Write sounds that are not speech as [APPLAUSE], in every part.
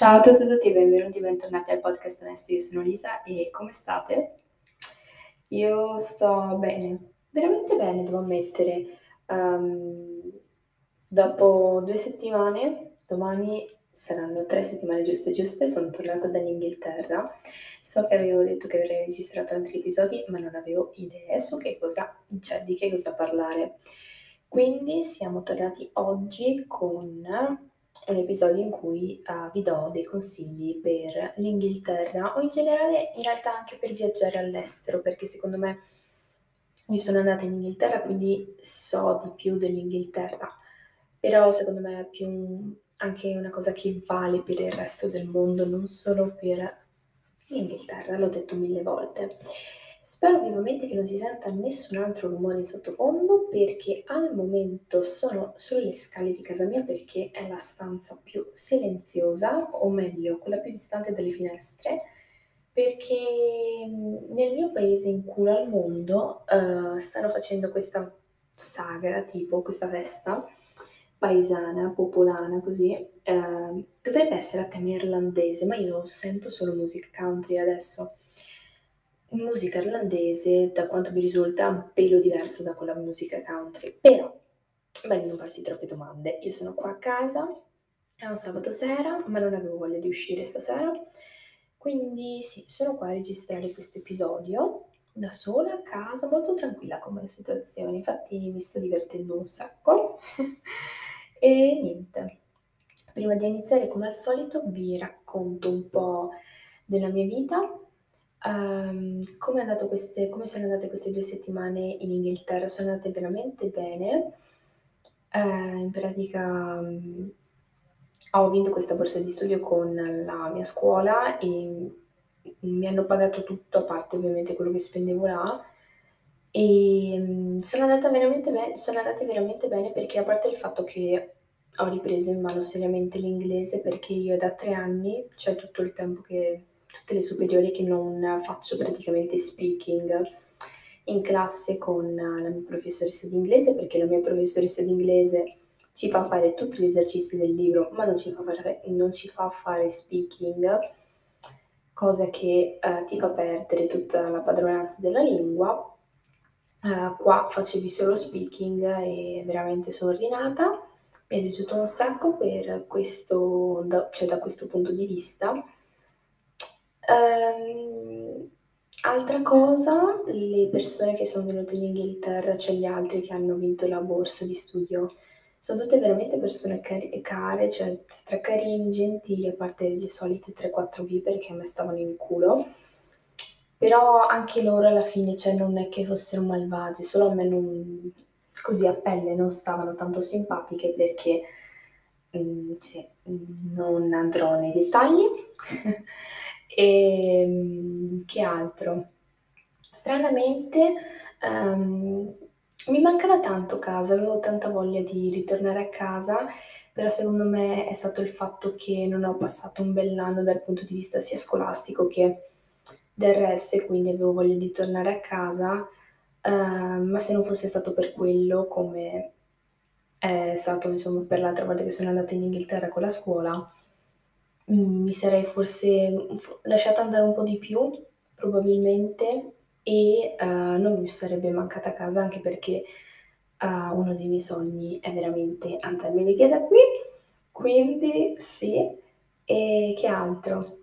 Ciao a tutti e tutti, benvenuti e bentornati al podcast Onesto, io sono Lisa e come state? Io sto bene, veramente bene devo ammettere. Um, dopo due settimane, domani saranno tre settimane giuste giuste, sono tornata dall'Inghilterra. So che avevo detto che avrei registrato altri episodi, ma non avevo idee su che cosa, cioè di che cosa parlare. Quindi siamo tornati oggi con un episodio in cui uh, vi do dei consigli per l'Inghilterra o in generale in realtà anche per viaggiare all'estero perché secondo me io sono andata in Inghilterra quindi so di più dell'Inghilterra. Però secondo me è più anche una cosa che vale per il resto del mondo non solo per l'Inghilterra l'ho detto mille volte Spero vivamente che non si senta nessun altro rumore in sottofondo perché al momento sono sulle scale di casa mia perché è la stanza più silenziosa, o meglio, quella più distante dalle finestre, perché nel mio paese in culo al mondo uh, stanno facendo questa sagra, tipo questa festa paesana, popolana, così. Uh, dovrebbe essere a tema irlandese, ma io sento solo musica country adesso musica irlandese, da quanto mi risulta, un pelo diverso da quella musica country. Però, beh, non farsi troppe domande. Io sono qua a casa, è un sabato sera, ma non avevo voglia di uscire stasera. Quindi sì, sono qua a registrare questo episodio da sola a casa, molto tranquilla come situazione. Infatti mi sto divertendo un sacco. [LAUGHS] e niente. Prima di iniziare, come al solito, vi racconto un po' della mia vita Um, come, queste, come, sono andate queste due settimane in Inghilterra? Sono andate veramente bene. Uh, in pratica um, ho vinto questa borsa di studio con la mia scuola e mi hanno pagato tutto, a parte ovviamente quello che spendevo là. E um, sono, andata veramente bene, sono andate veramente bene perché a parte il fatto che ho ripreso in mano seriamente l'inglese perché io da tre anni, cioè tutto il tempo che tutte le superiori che non faccio praticamente speaking in classe con la mia professoressa di inglese perché la mia professoressa di inglese ci fa fare tutti gli esercizi del libro ma non ci fa fare, ci fa fare speaking cosa che uh, ti fa perdere tutta la padronanza della lingua. Uh, qua facevi solo speaking e veramente sono rinata mi è piaciuto un sacco per questo, da, cioè da questo punto di vista Ehm, altra cosa, le persone che sono venute in Inghilterra, cioè gli altri che hanno vinto la borsa di studio, sono tutte veramente persone cari- care, cioè stracarini, gentili, a parte le solite 3-4 viper che a me stavano in culo. Però anche loro alla fine, cioè non è che fossero malvagi, solo a me non, così a pelle non stavano tanto simpatiche perché mm, sì, non andrò nei dettagli. [LAUGHS] E ehm, che altro? Stranamente, um, mi mancava tanto casa, avevo tanta voglia di ritornare a casa, però secondo me è stato il fatto che non ho passato un bell'anno dal punto di vista sia scolastico che del resto e quindi avevo voglia di tornare a casa, uh, ma se non fosse stato per quello, come è stato insomma per l'altra volta che sono andata in Inghilterra con la scuola, mi sarei forse lasciata andare un po' di più, probabilmente, e uh, non mi sarebbe mancata casa anche perché uh, uno dei miei sogni è veramente andarmene via da qui. Quindi sì. E che altro?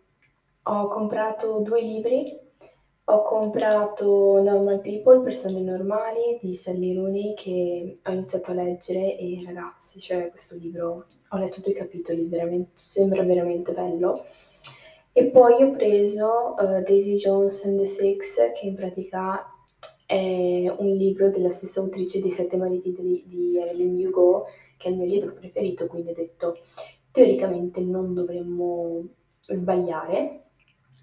Ho comprato due libri. Ho comprato Normal People, persone normali di Sally Rooney che ho iniziato a leggere e ragazzi, cioè questo libro ho letto due capitoli, veramente, sembra veramente bello. E poi ho preso uh, Daisy Jones and the Six, che in pratica è un libro della stessa autrice di Sette mariti di, di Evelyn Hugo, che è il mio libro preferito, quindi ho detto teoricamente non dovremmo sbagliare,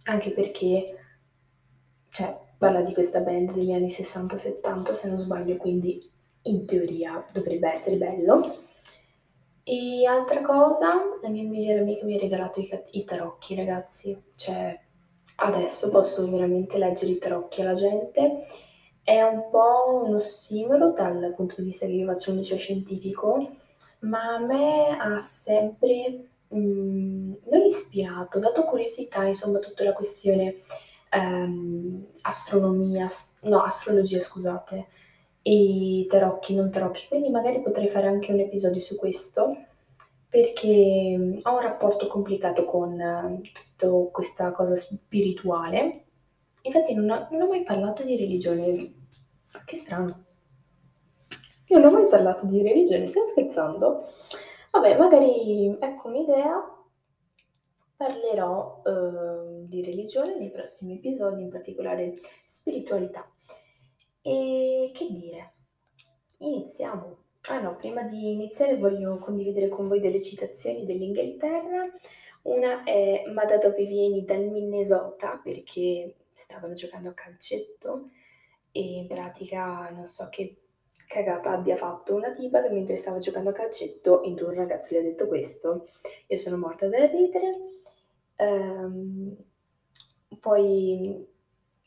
anche perché cioè, parla di questa band degli anni 60-70 se non sbaglio, quindi in teoria dovrebbe essere bello. E altra cosa, la mia migliore amica mi ha regalato i, i tarocchi, ragazzi. Cioè, adesso posso veramente leggere i tarocchi alla gente. È un po' un ossimoro dal punto di vista che io faccio un liceo scientifico, ma a me ha sempre mhmm, non ispirato, dato curiosità, insomma, tutta la questione, ehm, astronomia no, astrologia scusate, e tarocchi, non tarocchi, quindi magari potrei fare anche un episodio su questo, perché, mhmm, ho un rapporto complicato con tutto questa cosa spirituale. Infatti non ho non ho mai parlato di religione. Che strano. Io non ho mai parlato di religione, stiamo scherzando? Vabbè, magari ecco un'idea, parlerò, uhm, di religione nei prossimi episodi, in particolare spiritualità. E che dire, iniziamo. Ah no, prima di iniziare voglio condividere con voi delle citazioni dell'Inghilterra. Una è "Ma da dove vieni?" Dal Minnesota, perché stavano giocando a calcetto e in pratica non so che cagata abbia fatto una tipa che mentre stava giocando a calcetto in un ragazzo gli ha detto questo. Io sono morta dal ridere. Ehm, poi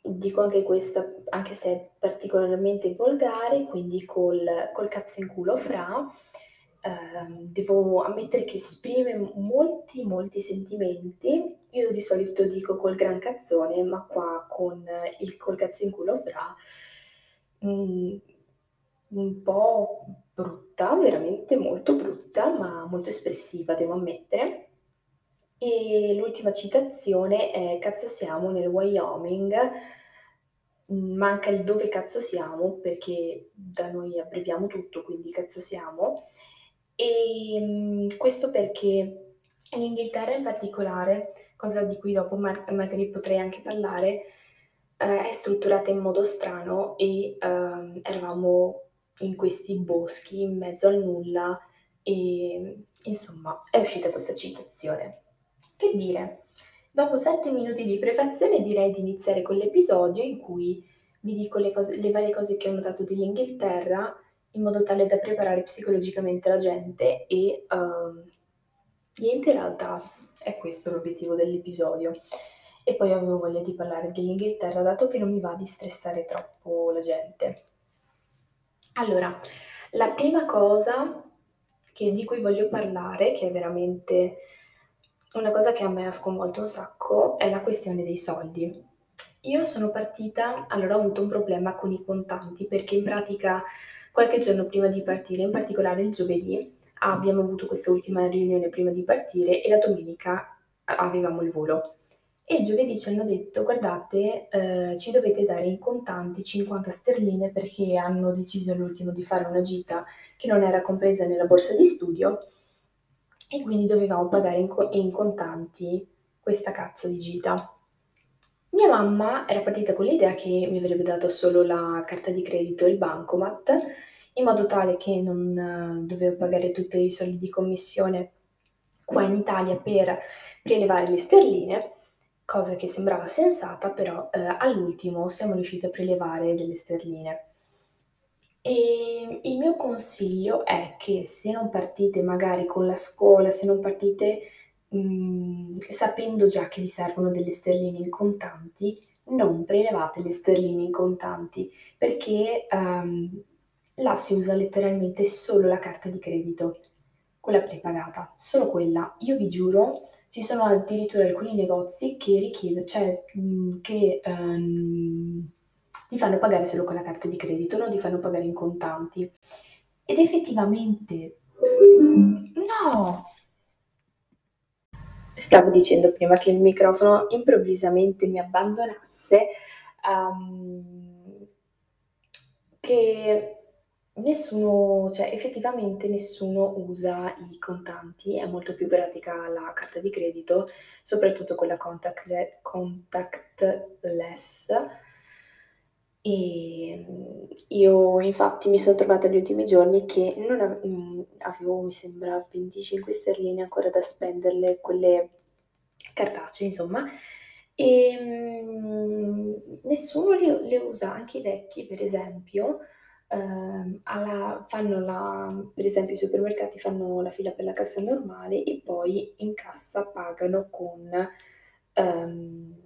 dico anche questa, anche se è particolarmente volgare, quindi col, col cazzo in culo fra, ehm, devo ammettere che esprime molti, molti sentimenti. Io di solito dico col gran cazzone, ma qua con il col cazzo in culo fra, mm, un po' brutta, veramente molto brutta, ma molto espressiva, devo ammettere. E l'ultima citazione è cazzo siamo nel Wyoming, manca il dove cazzo siamo, perché da noi abbreviamo tutto, quindi cazzo siamo. E ehm, questo perché l'Inghilterra in particolare, cosa di cui dopo magari potrei anche parlare, eh, è strutturata in modo strano e eh, eravamo in questi boschi in mezzo al nulla e insomma è uscita questa citazione. Che dire, dopo sette minuti di prefazione direi di iniziare con l'episodio in cui vi dico le, cose, le varie cose che ho notato dell'Inghilterra in modo tale da preparare psicologicamente la gente e uh, niente in realtà è questo l'obiettivo dell'episodio. E poi avevo voglia di parlare dell'Inghilterra dato che non mi va di stressare troppo la gente. Allora, la prima cosa che, di cui voglio parlare, che è veramente una cosa che a me ha sconvolto un sacco, è la questione dei soldi. Io sono partita, allora ho avuto un problema con i contanti perché in pratica qualche giorno prima di partire, in particolare il giovedì, abbiamo avuto questa ultima riunione prima di partire e la domenica avevamo il volo. E il giovedì ci hanno detto, guardate, eh, ci dovete dare in contanti 50 sterline perché hanno deciso all'ultimo di fare una gita che non era compresa nella borsa di studio e quindi dovevamo pagare in, co- in contanti questa cazzo di gita. Mia mamma era partita con l'idea che mi avrebbe dato solo la carta di credito e il bancomat, in modo tale che non eh, dovevo pagare tutti i soldi di commissione qua in Italia per prelevare le sterline cosa che sembrava sensata, però eh, all'ultimo siamo riusciti a prelevare delle sterline. E il mio consiglio è che se non partite magari con la scuola, se non partite mh, mm, sapendo già che vi servono delle sterline in contanti, non prelevate le sterline in contanti perché um, là si usa letteralmente solo la carta di credito, quella prepagata, solo quella. Io vi giuro, ci sono addirittura alcuni negozi che richiedono, cioè mhmm, che, ehm, ti fanno pagare solo con la carta di credito, non ti fanno pagare in contanti. Ed effettivamente no! Stavo dicendo prima che il microfono improvvisamente mi abbandonasse, uhm, che Nessuno, cioè effettivamente nessuno usa i contanti, è molto più pratica la carta di credito, soprattutto quella contacle- contactless. E mm, io infatti mi sono trovata negli ultimi giorni che non mm, avevo, mi sembra, 25 sterline ancora da spenderle, quelle cartacee, insomma, e mm, nessuno le, le usa, anche i vecchi, per esempio. Ehm, alla, fanno la, per esempio i supermercati fanno la fila per la cassa normale e poi in cassa pagano con, ehm,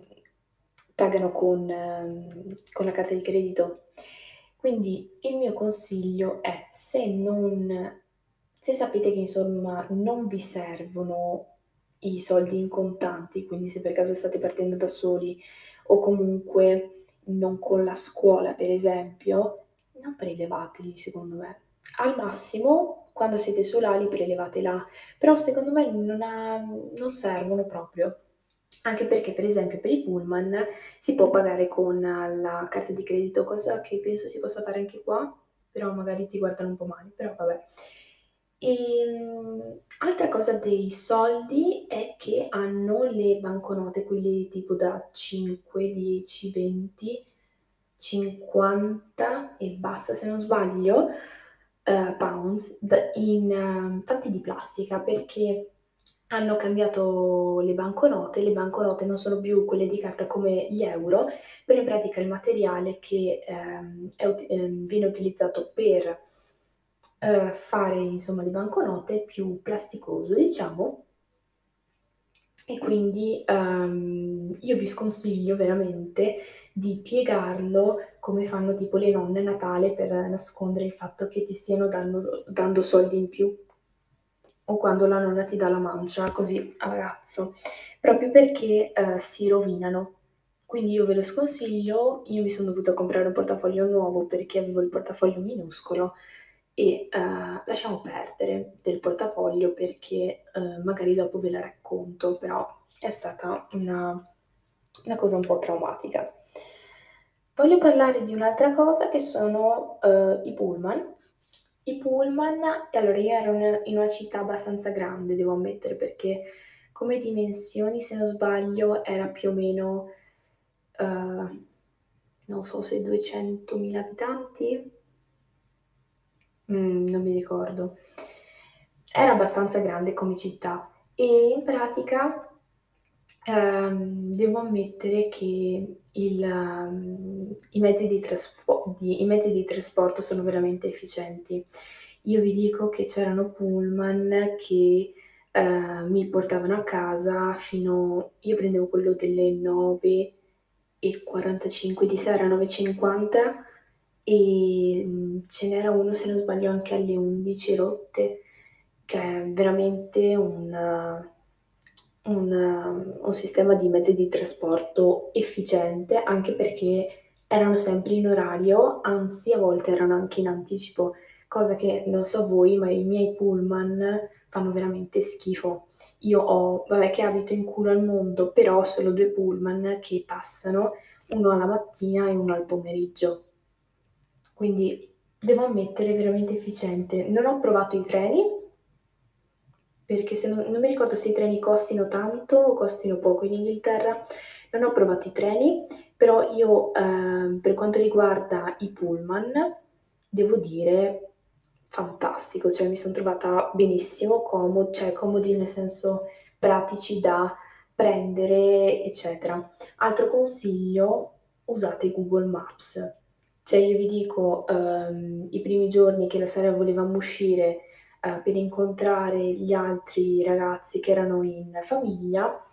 pagano con, ehm, con la carta di credito. Quindi il mio consiglio è se non se sapete che insomma non vi servono i soldi in contanti, quindi se per caso state partendo da soli o comunque non con la scuola, per esempio, non prelevateli secondo me. Al massimo, quando siete solari, prelevate là, però secondo me non, ha, non servono proprio. Anche perché, per esempio, per i pullman si può pagare con la carta di credito, cosa che penso si possa fare anche qua, però magari ti guardano un po' male, però vabbè. E, ehm, altra cosa dei soldi è che hanno le banconote, quelle tipo da 5, 10, 20, 50 e basta se non sbaglio, uh, pounds in, uh, fatti di plastica perché hanno cambiato le banconote, le banconote non sono più quelle di carta come gli euro, però in pratica il materiale che ehm, è, ehm, viene utilizzato per eh, fare insomma le banconote è più plasticoso, diciamo, e quindi um, io vi sconsiglio veramente di piegarlo come fanno tipo le nonne a Natale per nascondere il fatto che ti stiano dando, dando soldi in più o quando la nonna ti dà la mancia così al ragazzo, proprio perché uh, si rovinano. Quindi io ve lo sconsiglio, io mi sono dovuta comprare un portafoglio nuovo perché avevo il portafoglio minuscolo e uh, lasciamo perdere del portafoglio perché uh, magari dopo ve la racconto, però è stata una, una cosa un po' traumatica. Voglio parlare di un'altra cosa che sono uh, i pullman. I pullman, allora io ero in una città abbastanza grande, devo ammettere, perché come dimensioni, se non sbaglio, era più o meno, uh, non so se 200.000 abitanti, mm, non mi ricordo. Era abbastanza grande come città e in pratica ehm, devo ammettere che il, um, i, mezzi di traspo- di, i mezzi di trasporto sono veramente efficienti. Io vi dico che c'erano pullman che eh, mi portavano a casa fino... Io prendevo quello delle 9.45 di sera, 9.50 e mm, ce n'era uno, se non sbaglio, anche alle 11 rotte, cioè veramente un, un, un sistema di mezzi di trasporto efficiente, anche perché erano sempre in orario, anzi a volte erano anche in anticipo, cosa che non so voi, ma i miei pullman fanno veramente schifo. Io ho, vabbè, che abito in culo al mondo, però ho solo due pullman che passano, uno alla mattina e uno al pomeriggio. Quindi devo ammettere veramente efficiente. Non ho provato i treni, perché se non, non mi ricordo se i treni costino tanto o costino poco in Inghilterra. Non ho provato i treni, però io eh, per quanto riguarda i pullman, devo dire fantastico, cioè mi sono trovata benissimo, comodo, cioè comodi nel senso pratici da prendere, eccetera. Altro consiglio, usate Google Maps. Cioè io vi dico, ehm, i primi giorni che la sera volevamo uscire eh, per incontrare gli altri ragazzi che erano in famiglia,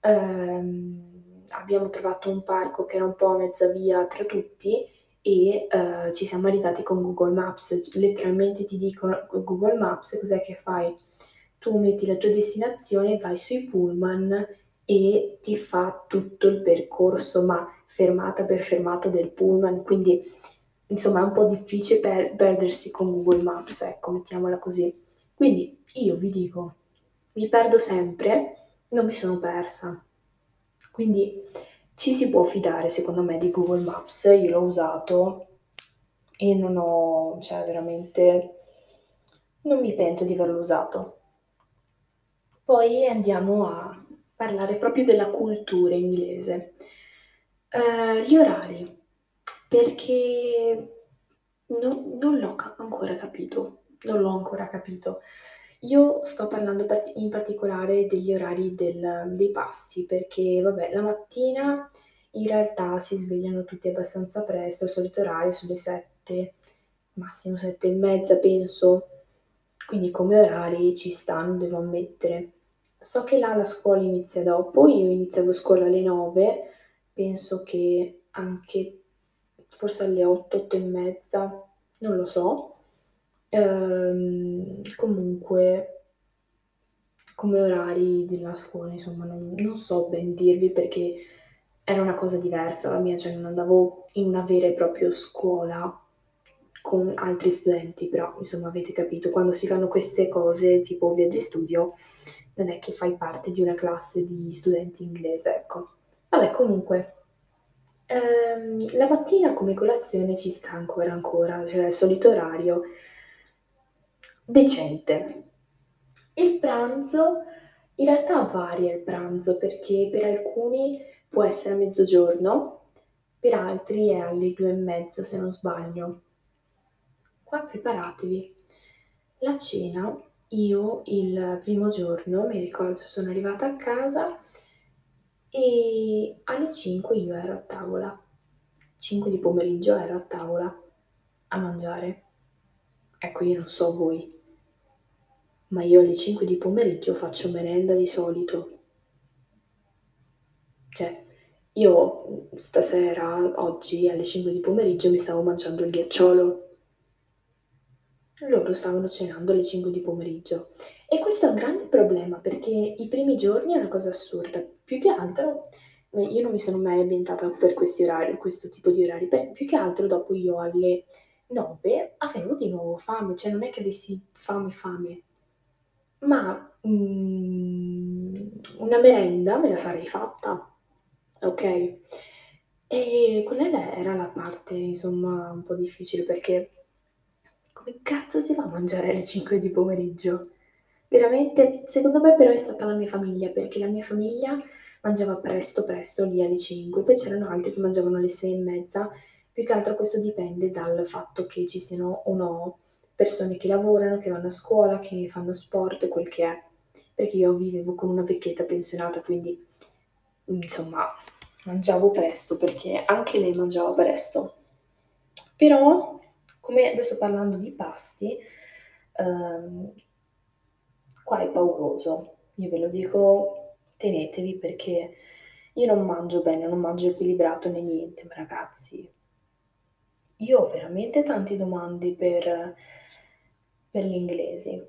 ehm, abbiamo trovato un parco che era un po' a mezza via tra tutti e uh, ci siamo arrivati con Google Maps, letteralmente ti dicono Google Maps cos'è che fai? Tu metti la tua destinazione, vai sui pullman e ti fa tutto il percorso, ma fermata per fermata del pullman, quindi insomma è un po' difficile per perdersi con Google Maps, ecco, mettiamola così. Quindi io vi dico, mi perdo sempre, non mi sono persa. Quindi ci si può fidare secondo me di Google Maps, io l'ho usato e non ho, cioè veramente, non mi pento di averlo usato. Poi andiamo a parlare proprio della cultura inglese. Uh, gli orari, perché non, non l'ho ca- ancora capito, non l'ho ancora capito. Io sto parlando per- in particolare degli orari del- dei pasti, perché vabbè, la mattina in realtà si svegliano tutti abbastanza presto, il solito orario sulle 7, massimo 7 e mezza penso, quindi come orari ci stanno, devo ammettere. So che là la scuola inizia dopo, io iniziavo scuola alle 9, penso che anche forse alle 8, 8 e mezza, non lo so. Ehm, comunque come orari della scuola, insomma, non, non so ben dirvi perché era una cosa diversa la mia, cioè non andavo in una vera e propria scuola con altri studenti, però insomma avete capito, quando si fanno queste cose tipo viaggi studio, non è che fai parte di una classe di studenti inglese, ecco. Vabbè, comunque, ehm, la mattina come colazione ci sta ancora ancora, cioè solito orario decente. Il pranzo, in realtà varia il pranzo perché per alcuni può essere a mezzogiorno, per altri è alle due e mezza se non sbaglio. Qua preparatevi. La cena, io il primo giorno, mi ricordo, sono arrivata a casa e alle 5 io ero a tavola. 5 di pomeriggio ero a tavola a mangiare. Ecco, io non so voi, ma io alle 5 di pomeriggio faccio merenda di solito. Cioè, io stasera, oggi, alle 5 di pomeriggio mi stavo mangiando il ghiacciolo. Loro stavano cenando alle 5 di pomeriggio. E questo è un grande problema perché i primi giorni è una cosa assurda. Più che altro, io non mi sono mai ambientata per questi orari, questo tipo di orari. più che altro dopo io alle 9 avevo di nuovo fame, cioè non è che avessi fame fame, ma mm, una merenda me la sarei fatta, ok? E quella era la parte, insomma, un po' difficile perché come cazzo si fa a mangiare alle 5 di pomeriggio? Veramente, secondo me però è stata la mia famiglia, perché la mia famiglia mangiava presto, presto, lì alle 5, poi c'erano altri che mangiavano alle 6 e mezza, più che altro questo dipende dal fatto che ci siano o no persone che lavorano, che vanno a scuola, che fanno sport, quel che è. Perché io vivevo con una vecchietta pensionata, quindi insomma mangiavo presto perché anche lei mangiava presto. Però, come adesso parlando di pasti, ehm, qua è pauroso. Io ve lo dico, tenetevi perché io non mangio bene, non mangio equilibrato né niente, ragazzi, io ho veramente tante domande per per gli inglesi.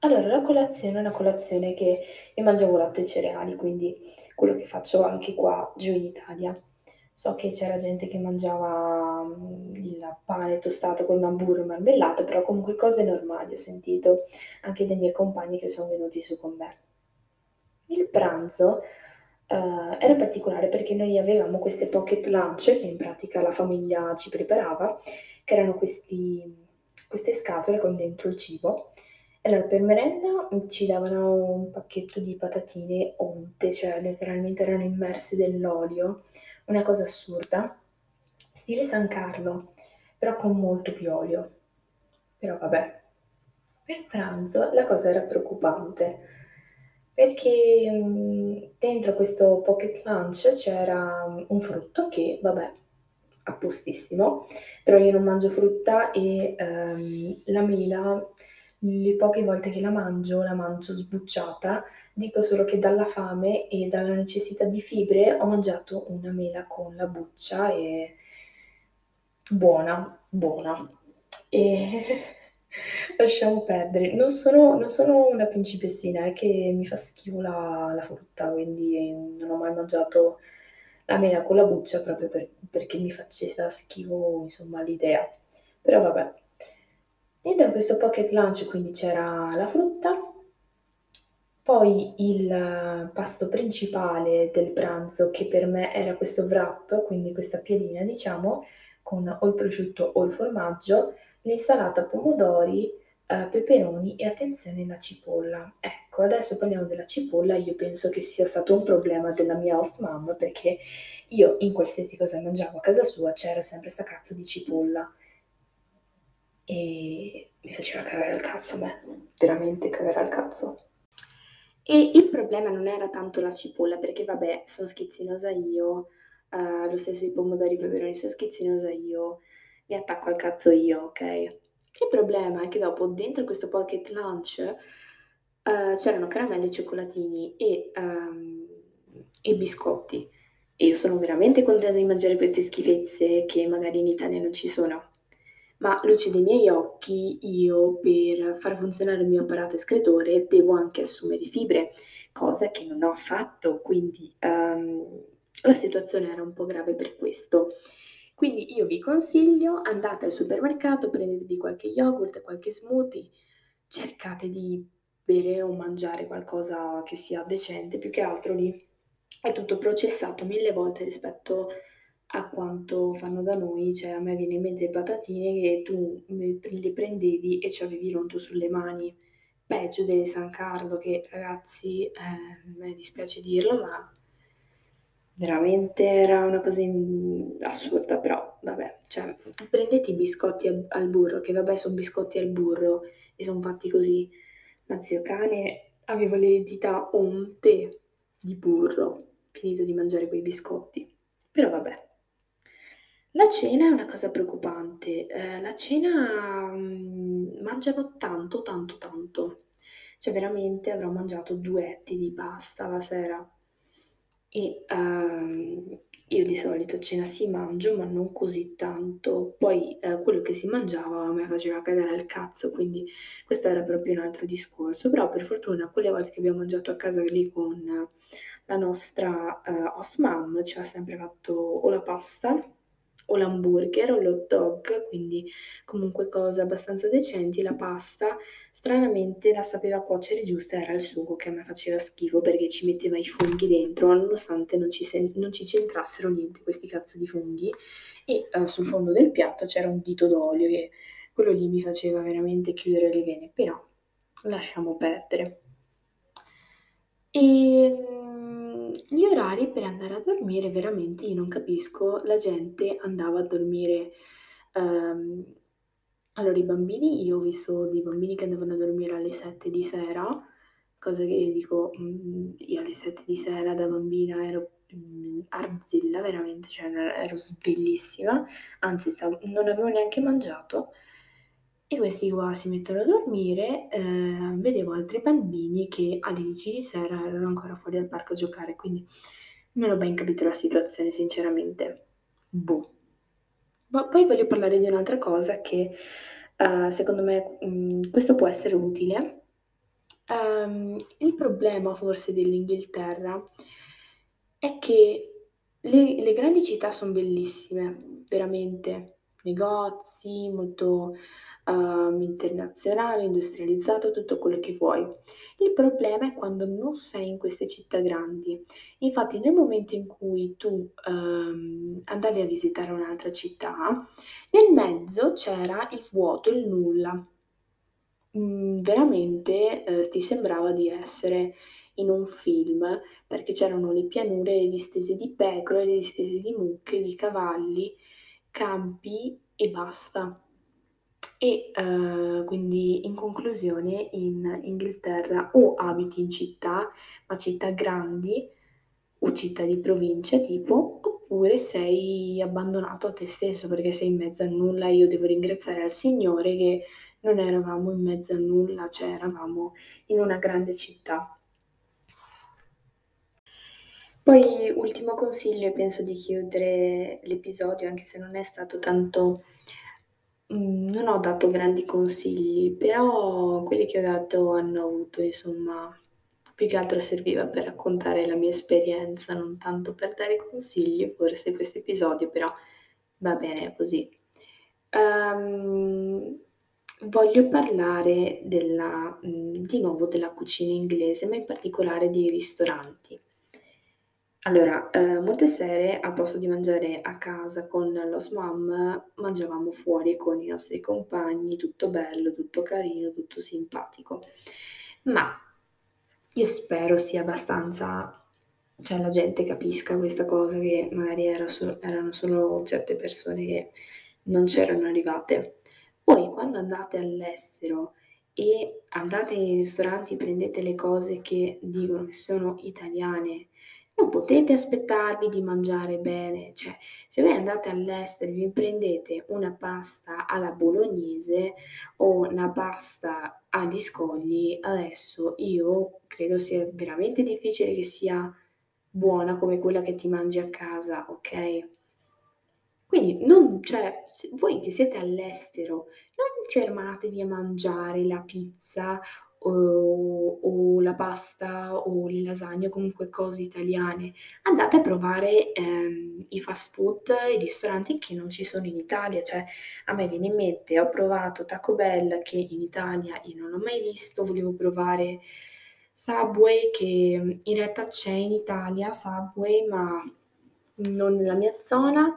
Allora, la colazione è una colazione che io mangiavo latte e cereali, quindi quello che faccio anche qua giù in Italia. So che c'era gente che mangiava mm, il pane tostato con burro e marmellata, però comunque cose normali ho sentito anche dai miei compagni che sono venuti su con me. Il pranzo uh, era particolare perché noi avevamo queste pocket lunch che in pratica la famiglia ci preparava, che erano questi queste scatole con dentro il cibo. Allora, per merenda ci davano un pacchetto di patatine onte, cioè letteralmente erano immerse dell'olio, una cosa assurda, stile San Carlo, però con molto più olio. Però vabbè. Per pranzo la cosa era preoccupante, perché dentro questo pocket lunch c'era un frutto che, vabbè, a postissimo, però io non mangio frutta e ehm, la mela, le poche volte che la mangio, la mangio sbucciata. Dico solo che dalla fame e dalla necessità di fibre ho mangiato una mela con la buccia e buona, buona. E [LAUGHS] lasciamo perdere. Non sono, non sono una principessina, è che mi fa schifo la, la frutta, quindi non ho mai mangiato la mela con la buccia proprio per, perché mi faceva schifo insomma l'idea. Però vabbè. Dentro questo pocket lunch quindi c'era la frutta, poi il pasto principale del pranzo che per me era questo wrap, quindi questa piadina diciamo, con o il prosciutto o il formaggio, l'insalata pomodori, eh, peperoni e attenzione la cipolla. Ecco, adesso parliamo della cipolla, io penso che sia stato un problema della mia host mom perché io in qualsiasi cosa mangiavo a casa sua c'era sempre sta cazzo di cipolla e mi faceva cagare al cazzo a me, veramente cagare al cazzo. E il problema non era tanto la cipolla, perché vabbè, sono schizzinosa io, uh, lo stesso i pomodori peperoni, sono schizzinosa io, mi attacco al cazzo io, ok? Il problema è che dopo dentro questo pocket lunch uh, c'erano caramelle cioccolatini e, um, e biscotti. E io sono veramente contenta di mangiare queste schifezze che magari in Italia non ci sono. Ma luce dei miei occhi, io per far funzionare il mio apparato escretore devo anche assumere fibre, cosa che non ho fatto, quindi um, la situazione era un po' grave per questo. Quindi io vi consiglio, andate al supermercato, prendetevi qualche yogurt, qualche smoothie, cercate di bere o mangiare qualcosa che sia decente, più che altro lì è tutto processato mille volte rispetto a quanto fanno da noi, cioè a me viene in mente le patatine che tu le prendevi e ci avevi ronto sulle mani, peggio delle San Carlo che ragazzi, eh, mi dispiace dirlo, ma veramente era una cosa in... assurda, però vabbè, cioè prendete i biscotti al, burro, che vabbè sono biscotti al burro e sono fatti così, ma zio cane avevo le dita unte di burro, finito di mangiare quei biscotti, però vabbè. La cena è una cosa preoccupante, eh, la cena mm, mangiano tanto, tanto, tanto, cioè veramente avrò mangiato duetti di pasta la sera e ehm, io di solito a cena si mangio, ma non così tanto. Poi eh, quello che si mangiava a me faceva cagare al cazzo, quindi questo era proprio un altro discorso. Però per fortuna quelle volte che abbiamo mangiato a casa lì con la nostra eh, host mom ci ha sempre fatto o la pasta o l'hamburger o l'hot dog, quindi comunque cose abbastanza decenti. La pasta, stranamente, la sapeva cuocere giusta, era il sugo che a me faceva schifo perché ci metteva i funghi dentro, nonostante non ci, sen- non ci c'entrassero niente questi cazzo di funghi. E uh, sul fondo del piatto c'era un dito d'olio e quello lì mi faceva veramente chiudere le vene, però lasciamo perdere. Ehm, gli orari per andare a dormire veramente io non capisco, la gente andava a dormire ehm, allora i bambini io ho visto dei bambini che andavano a dormire alle 7 di sera, cosa che dico, mhmm, io alle 7 di sera da bambina ero, mhmm, arzilla veramente, cioè ero sveglissima, anzi stavo non avevo neanche mangiato e questi qua si mettono a dormire, ehm, vedevo altri bambini che alle 10 di sera erano ancora fuori al parco a giocare, quindi non ho ben capito la situazione sinceramente. Boh. Ma poi voglio parlare di un'altra cosa che, uhm, secondo me, mhmm, questo può essere utile. Uhm, il problema forse dell'Inghilterra è che le le grandi città son bellissime, veramente, negozi, molto um, internazionale, industrializzato, tutto quello che vuoi. Il problema è quando non sei in queste città grandi. Infatti nel momento in cui tu um, andavi a visitare un'altra città, nel mezzo c'era il vuoto, il nulla. Mm, veramente eh, ti sembrava di essere in un film perché c'erano le pianure, le distese di pecore, le distese di mucche, di cavalli, campi e basta. E, uhm, quindi in conclusione in Inghilterra o abiti in città, ma città grandi o città di provincia tipo, oppure sei abbandonato a te stesso perché sei in mezzo a nulla. Io devo ringraziare al Signore che non eravamo in mezzo a nulla, cioè eravamo in una grande città. Poi ultimo consiglio e penso di chiudere l'episodio, anche se non è stato tanto Mhmm, non ho dato grandi consigli, però quelli che ho dato hanno avuto insomma più che altro serviva per raccontare la mia esperienza, non tanto per dare consigli forse questo episodio, però va bene così. Uhm, voglio parlare della mhmm, di nuovo della cucina inglese, ma in particolare dei ristoranti. Allora, ehm, molte sere a posto di mangiare a casa con l'host mum, mangiavamo fuori con i nostri compagni, tutto bello, tutto carino, tutto simpatico. Ma io spero sia abbastanza cioè la gente capisca questa cosa, che magari era solo erano solo certe persone che non c'erano arrivate. Poi quando andate all'estero e andate nei ristoranti, prendete le cose che dicono che sono italiane non potete aspettarvi di mangiare bene, cioè se voi andate all'estero e vi prendete una pasta alla bolognese o una pasta agli scogli, adesso io credo sia veramente difficile che sia buona come quella che ti mangi a casa, ok? Quindi non cioè, voi che siete all'estero, non fermatevi a mangiare la pizza o o la pasta o le lasagne comunque cose italiane. Andate a provare, ehm, i fast food, i ristoranti che non ci sono in Italia. Cioè, a me viene in mente, ho provato Taco Bell che in Italia io non ho mai visto, volevo provare Subway che in realtà c'è in Italia Subway, ma non nella mia zona.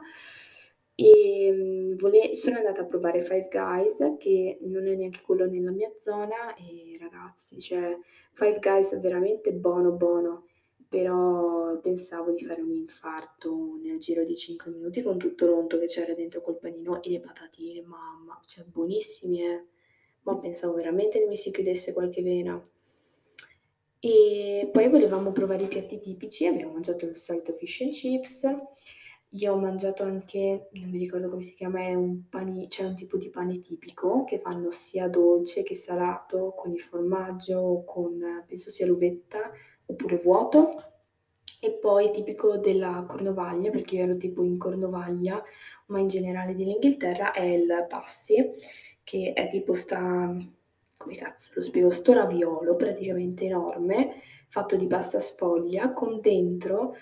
E mm, vole- sono andata a provare Five Guys, che non è neanche quello nella mia zona. E ragazzi, cioè, Five Guys è veramente buono, buono. Però pensavo di fare un infarto nel giro di 5 minuti con tutto l'onto che c'era dentro quel panino e le patatine, mamma, cioè buonissimi, eh. Ma pensavo veramente che mi si chiudesse qualche vena. E poi volevamo provare i piatti tipici, abbiamo mangiato il solito fish and chips. Io ho mangiato anche, non mi ricordo come si chiama, è un pani, c'è un tipo di pane tipico che fanno sia dolce che salato, con il formaggio, con penso sia l'uvetta oppure vuoto. E poi tipico della Cornovaglia, perché io ero tipo in Cornovaglia, ma in generale dell'Inghilterra, è il passi, che è tipo sta, come cazzo lo spiego, sto raviolo praticamente enorme, fatto di pasta sfoglia, con dentro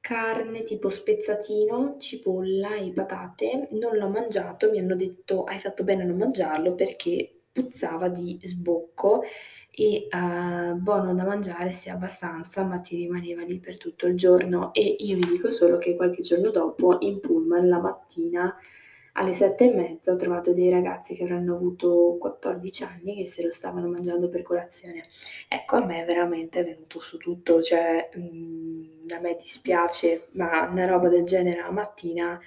carne tipo spezzatino, cipolla e patate. Non l'ho mangiato, mi hanno detto hai fatto bene a non mangiarlo perché puzzava di sbocco e uh, buono da mangiare sia abbastanza, ma ti rimaneva lì per tutto il giorno. E io vi dico solo che qualche giorno dopo in pullman la mattina alle sette e mezza ho trovato dei ragazzi che avranno avuto 14 anni che se lo stavano mangiando per colazione. Ecco, a me veramente è venuto su tutto, cioè mh, mm, a me dispiace, ma una roba del genere la mattina,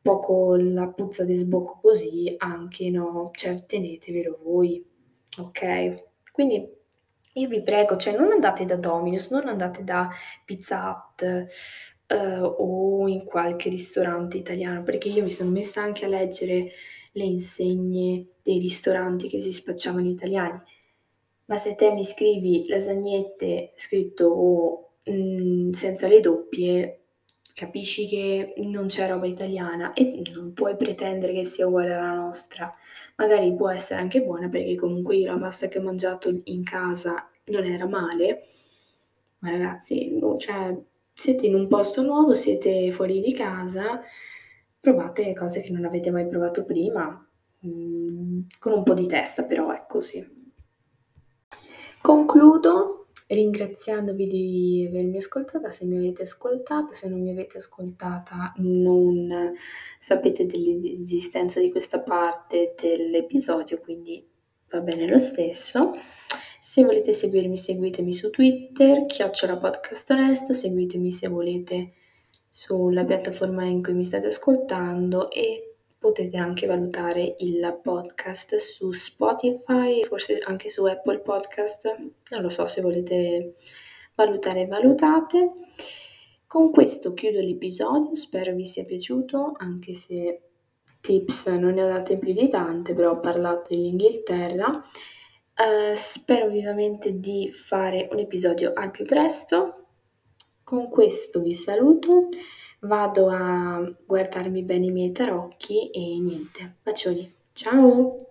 poco la puzza di sbocco così, anche no, cioè tenetevelo voi, ok? Quindi io vi prego, cioè non andate da Domino's, non andate da Pizza Hut, uh, o in qualche ristorante italiano, perché io mi sono messa anche a leggere le insegne dei ristoranti che si spacciavano italiani. Ma se te mi scrivi lasagnette scritto mh, senza le doppie, capisci che non c'è roba italiana e non puoi pretendere che sia uguale alla nostra. Magari può essere anche buona perché comunque io la pasta che ho mangiato in casa non era male, ma ragazzi, no, cioè, siete in un posto nuovo, siete fuori di casa, provate cose che non avete mai provato prima, mm, con un po' di testa però, è così. Concludo ringraziandovi di avermi ascoltata, se mi avete ascoltata, se non mi avete ascoltata non sapete dell'esistenza di questa parte dell'episodio, quindi va bene lo stesso. Se volete seguirmi, seguitemi su Twitter, chiocciola podcast onesto, seguitemi se volete sulla piattaforma in cui mi state ascoltando e potete anche valutare il podcast su Spotify, forse anche su Apple Podcast, non lo so se volete valutare valutate. Con questo chiudo l'episodio, spero vi sia piaciuto, anche se tips non ne ho date più di tante, però ho parlato dell'Inghilterra. Uh, spero vivamente di fare un episodio al più presto. Con questo vi saluto, vado a guardarmi bene i miei tarocchi e niente. Bacioni, ciao!